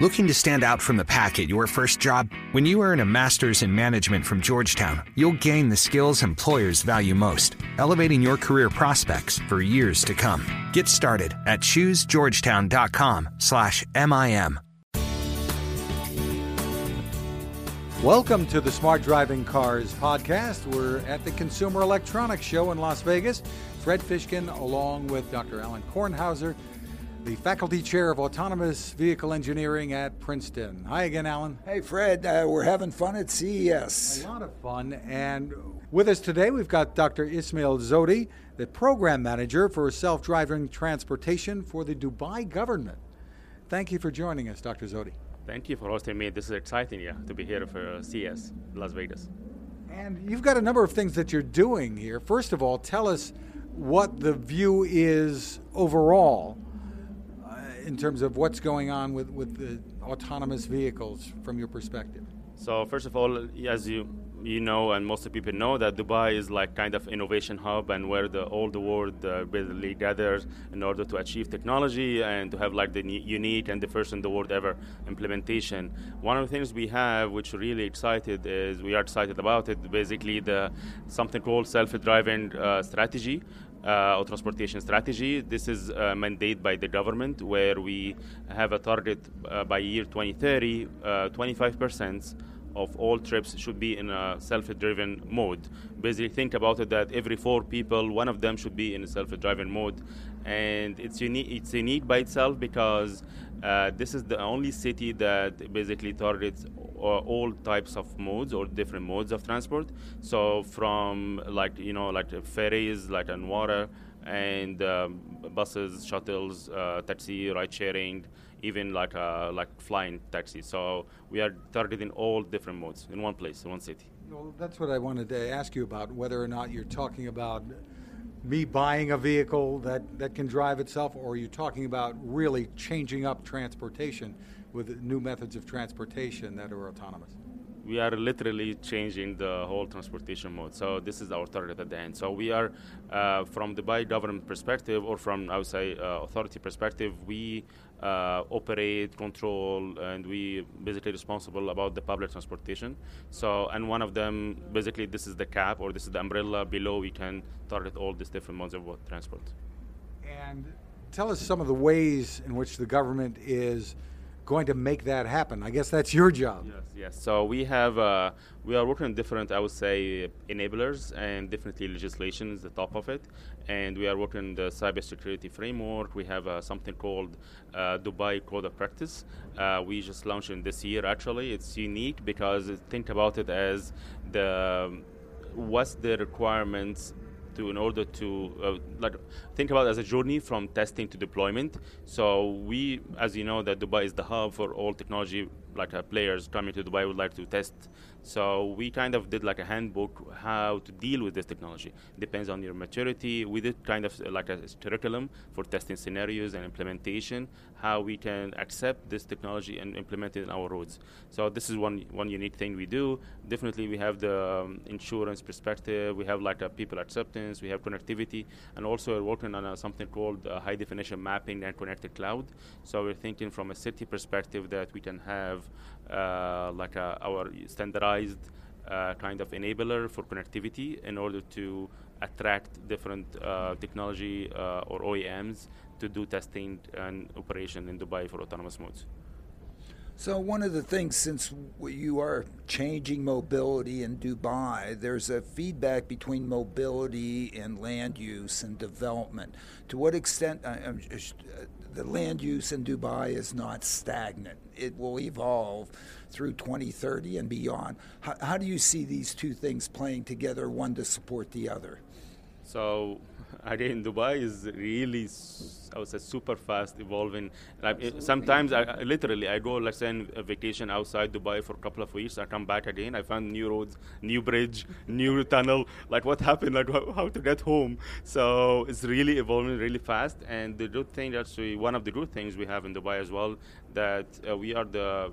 Looking to stand out from the pack at your first job? When you earn a master's in management from Georgetown, you'll gain the skills employers value most, elevating your career prospects for years to come. Get started at choosegeorgetown.com/mim. Welcome to the Smart Driving Cars podcast. We're at the Consumer Electronics Show in Las Vegas. Fred Fishkin, along with Dr. Alain Kornhauser, the faculty chair of autonomous vehicle engineering at Princeton. Hi again, Alain. Hey, Fred. Uh, we're having fun at CES. A lot of fun. And with us today, we've got Dr. Ismail Zodi, the program manager for self driving transportation for the Dubai government. Thank you for joining us, Dr. Zodi. Thank you for hosting me. This is exciting, yeah, to be here for CES, Las Vegas. And you've got a number of things that you're doing here. First of all, tell us what the view is overall in terms of what's going on with, with the autonomous vehicles from your perspective. So first of all, as you you know, and most of people know that Dubai is like kind of innovation hub and where the all the world uh, basically gathers in order to achieve technology and to have like the unique and the first in the world ever implementation. One of the things we have, which really excited, is we are excited about it. Basically, the something called self-driving uh, strategy. Uh, or transportation strategy. This is uh, mandated by the government, where we have a target uh, by year 2030, 25% of all trips should be in a self-driven mode. Basically, think about it that every four people, one of them should be in a self-driven mode, and it's unique. It's unique by itself because uh, this is the only city that basically targets all types of modes or different modes of transport. So from like you know like ferries, like on water, and um, buses, shuttles, uh, taxi, ride sharing even like a, like flying taxi. So we are targeting all different modes in one place, in one city. Well, that's what I wanted to ask you about, whether or not you're talking about me buying a vehicle that, that can drive itself, or are you talking about really changing up transportation with new methods of transportation that are autonomous? we are literally changing the whole transportation mode. So this is our target at the end. So we are, uh, from the Dubai government perspective or from I would say uh, authority perspective, we uh, operate, control, and we basically responsible about the public transportation. So and one of them basically this is the cap or this is the umbrella below we can target all these different modes of transport. And tell us some of the ways in which the government is going to make that happen? I guess that's your job. Yes, yes. So we have uh, we are working on different, I would say, enablers and definitely legislation is the top of it. And we are working on the cybersecurity framework. We have uh, something called uh, Dubai Code of Practice. Uh, we just launched it this year. Actually, it's unique because think about it as the what's the requirements to in order to uh, like think about as a journey from testing to deployment. So we, as you know, that Dubai is the hub for all technology like uh, players coming to Dubai would like to test. So we kind of did like a handbook how to deal with this technology. Depends on your maturity. We did kind of uh, like a curriculum for testing scenarios and implementation, how we can accept this technology and implement it in our roads. So this is one one unique thing we do. Definitely we have the um, insurance perspective. We have like a people acceptance. We have connectivity, and also we're working on a, something called high definition mapping and connected cloud. So we're thinking from a city perspective that we can have uh, like a, our standardized uh, kind of enabler for connectivity in order to attract different uh, technology or OEMs to do testing and operation in Dubai for autonomous modes. So, one of the things, since you are changing mobility in Dubai, there's a feedback between mobility and land use and development. To what extent, uh, the land use in Dubai is not stagnant. It will evolve through 2030 and beyond. How, how, do you see these two things playing together, one to support the other? So, again, Dubai is really, I would say, super fast evolving. Like, sometimes, I, I, literally, I go, let's say, on a vacation outside Dubai for a couple of weeks. I come back again. I find new roads, new bridge, new tunnel. Like, what happened? Like, how, how, to get home? So it's really evolving really fast. And the good thing, actually, one of the good things we have in Dubai as well, that uh, we are the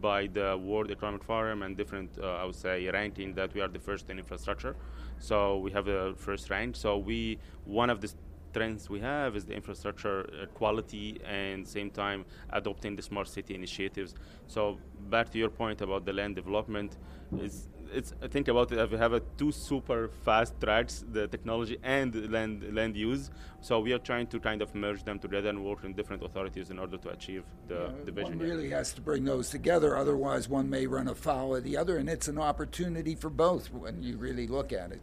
by the World Economic Forum and different, uh, I would say, ranking that we are the first in infrastructure. So we have a first rank. So we one of the strengths we have is the infrastructure uh, quality and same time adopting the smart city initiatives. So back to your point about the land development, is it's think about it. We have a two super fast tracks, the technology and land land use. So we are trying to kind of merge them together and work in different authorities in order to achieve the, Yeah, the vision. One really has to bring those together, otherwise one may run afoul of the other, and it's an opportunity for both when you really look at it.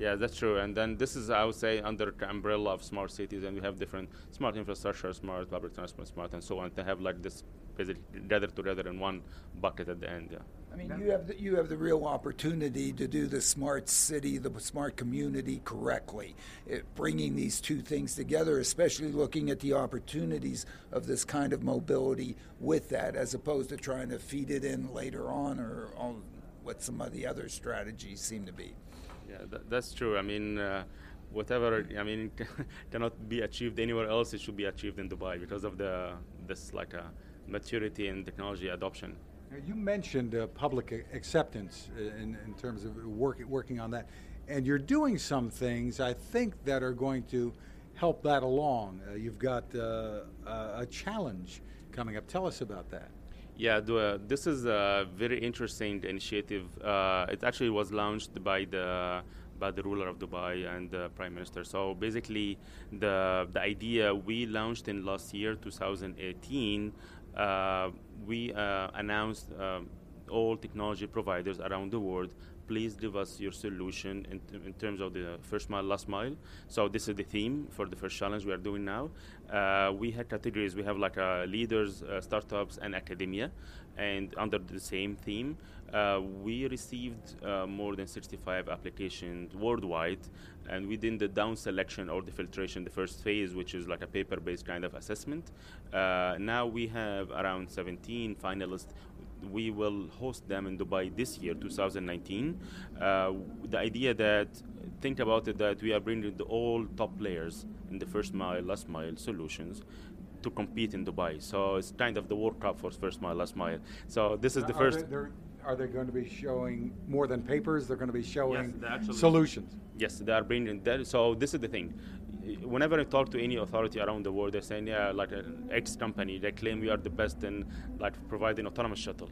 Yeah, that's true. And then this is, I would say, under the umbrella of smart cities, and we have different smart infrastructure, smart public transport, smart, and so on. To have like this basically gathered together in one bucket at the end. Yeah. I mean, you have the, you have the real opportunity to do the smart city, the smart community correctly, it, bringing these two things together, especially looking at the opportunities of this kind of mobility with that, as opposed to trying to feed it in later on or on what some of the other strategies seem to be. Yeah, th- that's true. I mean, uh, whatever I mean cannot be achieved anywhere else. It should be achieved in Dubai because of the this like a maturity and technology adoption. Now, You mentioned uh, public a- acceptance uh, in, in terms of work, working on that, and you're doing some things I think that are going to help that along. Uh, you've got uh, a challenge coming up. Tell us about that. Yeah, the, this is a very interesting initiative. Uh, it actually was launched by the by the ruler of Dubai and the prime minister. So basically, the the idea we launched in last year, 2018. Uh, we uh, announced um, all technology providers around the world please give us your solution in, in, terms of the first mile, last mile. So this is the theme for the first challenge we are doing now. Uh, we have categories. We have like uh, leaders, uh, startups, and academia, and under the same theme, uh, we received uh, more than 65 applications worldwide, and we did the down selection or the filtration, the first phase, which is like a paper-based kind of assessment. Uh, now we have around 17 finalists we will host them in Dubai this year, 2019. Uh, the idea that think about it that we are bringing the all top players in the first mile, last mile solutions to compete in Dubai. So it's kind of the World Cup for first mile, last mile. So this is the Are first. they- they're- they going to be showing more than papers? They're going to be showing actually- solutions. Yes, they are bringing that. So this is the thing. Whenever I talk to any authority around the world, they're saying, yeah, like an X company, they claim we are the best in like providing autonomous shuttle.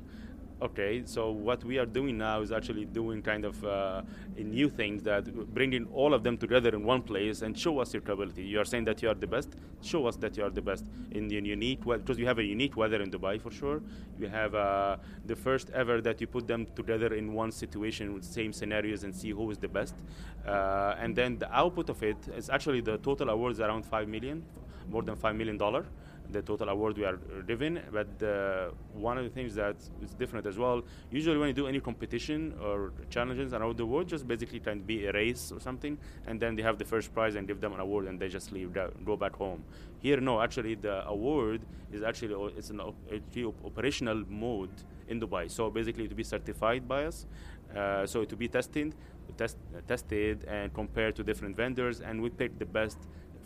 Okay, so what we are doing now is actually doing kind of uh, a new thing that bringing all of them together in one place and show us your capability. You are saying that you are the best. Show us that you are the best in the unique because you have a unique weather in Dubai for sure. You have uh, the first ever that you put them together in one situation with same scenarios and see who is the best. Uh, and then the output of it is actually the total awards around five million, more than five million dollar the total award we are given. But uh, one of the things that is different as well, usually when you do any competition or challenges around the world, just basically trying to be a race or something, and then they have the first prize and give them an award and they just leave, go- back home. Here, no, actually the award is actually it's an op- operational mode in Dubai. So basically to be certified by us, uh, so to be tested, test, tested and compared to different vendors, and we pick the best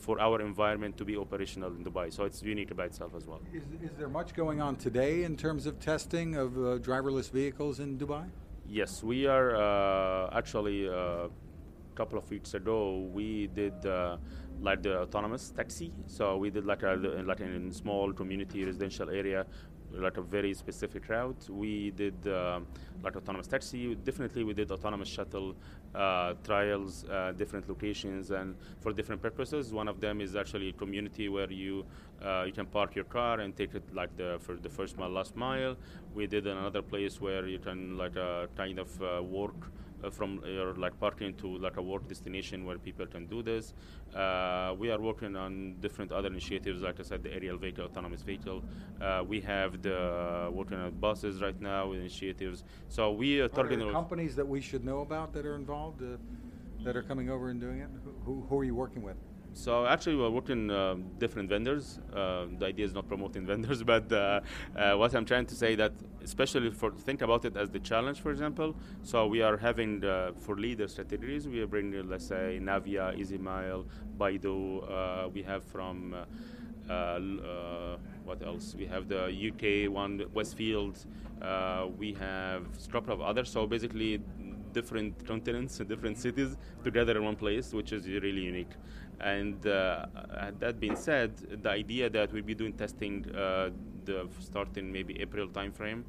for our environment to be operational in Dubai. So it's unique by itself as well. Is, is there much going on today in terms of testing of uh, driverless vehicles in Dubai? Yes, we are uh, actually a couple of weeks ago we did uh, like the autonomous taxi. So we did like a like in a small community residential area, like a very specific route. We did uh, like autonomous taxi. Definitely, we did autonomous shuttle uh, trials, uh, different locations, and for different purposes. One of them is actually a community where you uh, you can park your car and take it like the for the first mile, last mile. We did another place where you can like uh, kind of uh, work from your like parking to like a work destination where people can do this. Uh, we are working on different other initiatives, like I said, the aerial vehicle, autonomous vehicle. Uh, we have the working on buses right now with initiatives. So we are Are targeting. there companies that we should know about that are involved, uh, that are coming over and doing it? Who, who are you working with? So actually, we're working uh, different vendors. Uh, the idea is not promoting vendors, but uh, uh, what I'm trying to say that, especially for think about it as the challenge, for example. So we are having uh, for leader strategies. We are bringing, let's say, Navya, EasyMile, Baidu. Uh, we have from what else? We have the UK one, Westfield. We have a couple of others. So basically, different continents and different cities together in one place, which is really unique. And uh, that being said, the idea that we'll be doing testing uh, the starting maybe April timeframe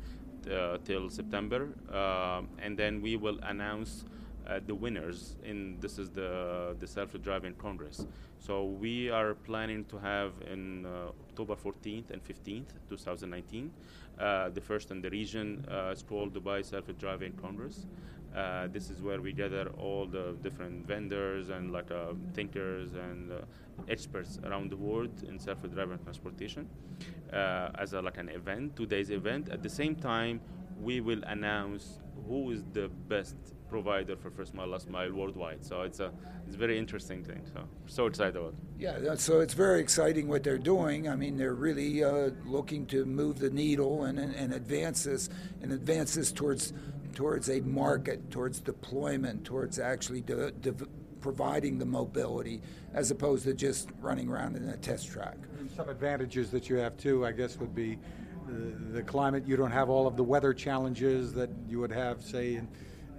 uh, till September, uh, and then we will announce uh, the winners. In this is the the self-driving congress. So we are planning to have in uh, October 14th and 15th, 2019. Uh, the first in the region uh, is called Dubai Self-Driving Congress. Uh, this is where we gather all the different vendors and like uh, thinkers and uh, experts around the world in self-driving transportation as a, like an event, two days event. At the same time, we will announce who is the best provider for first mile, last mile worldwide. So it's a it's a very interesting thing. So so excited about. Yeah, so it's very exciting what they're doing. I mean, they're really uh, looking to move the needle and, and, and advance this and advance this towards towards a market, towards deployment, towards actually de- de- providing the mobility, as opposed to just running around in a test track. Some advantages that you have too, I guess, would be the, the climate. You don't have all of the weather challenges that you would have, say, in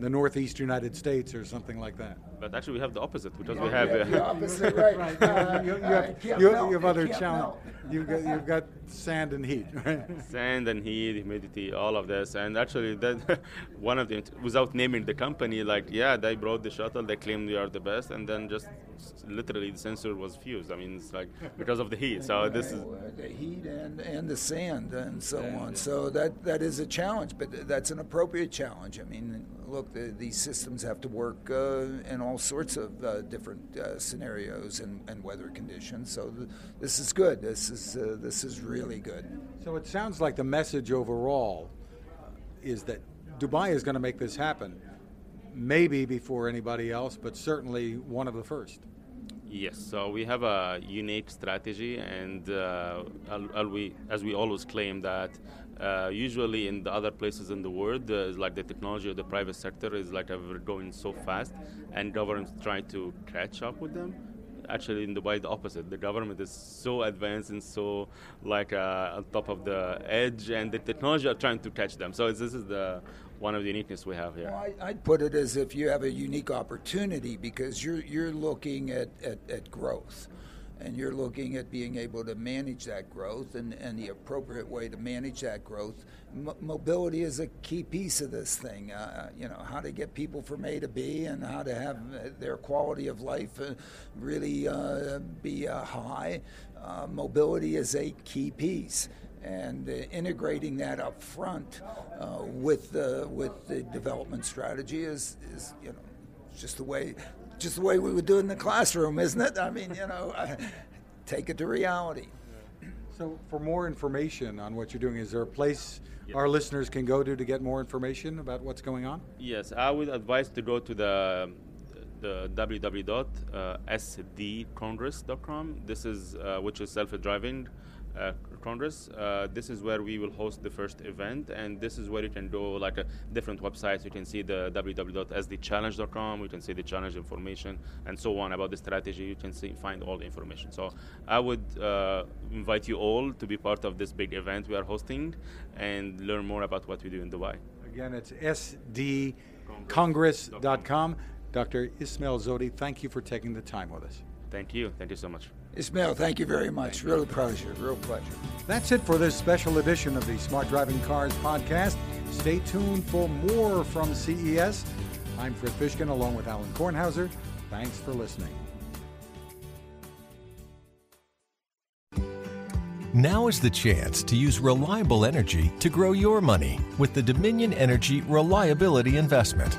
the Northeast United States or something like that. But actually, we have the opposite because yeah, we have yeah, the opposite, right? right. Uh, you, you, have, you, you, have, other challenges. You've got you've got sand and heat, right? Sand and heat, humidity, all of this, and actually, that one of the without naming the company, like yeah, they brought the shuttle, they claimed we are the best, and then just literally the sensor was fused. I mean, it's like because of the heat. So this is the heat and and the sand and so on. So that that is a challenge, but that's an appropriate challenge. I mean, look, the, these systems have to work uh, in all sorts of uh, different uh, scenarios and, and, weather conditions. So th- this is good. This is uh, this is really good. So it sounds like the message overall is that Dubai is going to make this happen. Maybe before anybody else, but certainly one of the first. Yes, so we have a unique strategy, and uh, we, as we always claim that uh, usually in the other places in the world, uh, like the technology of the private sector is like going so fast, and governments try to catch up with them. Actually, in Dubai, the opposite. The government is so advanced and so like uh, on top of the edge, and the technology are trying to catch them. So this is the one of the uniqueness we have here. Well, I, would put it as if you have a unique opportunity because you're you're looking at, at, at growth and you're looking at being able to manage that growth and, and the appropriate way to manage that growth. M- mobility is a key piece of this thing. Uh, you know, how to get people from A to B and how to have their quality of life uh, really uh, be uh, high. Uh, mobility is a key piece. And uh, integrating that up front with, the, with the development strategy is, is you know, just the way just the way we would do it in the classroom, isn't it? I mean, you know, take it to reality. So, for more information on what you're doing, is there a place yes. our listeners can go to to get more information about what's going on? Yes, I would advise to go to the the www.sdcongress.com. This is uh, which is self-driving uh, Congress. Uh, this is where we will host the first event, and this is where you can go like a different websites. You can see the www.sdchallenge.com. You can see the challenge information and so on about the strategy. You can see find all the information. So I would uh, invite you all to be part of this big event we are hosting and learn more about what we do in Dubai. Again, it's sdcongress.com. Dr. Ismail Zodi, thank you for taking the time with us. Thank you. Thank you so much. Ismail, thank you very much. Real pleasure. Real pleasure. That's it for this special edition of the Smart Driving Cars podcast. Stay tuned for more from CES. I'm Fred Fishkin along with Alain Kornhauser. Thanks for listening. Now is the chance to use reliable energy to grow your money with the Dominion Energy Reliability Investment.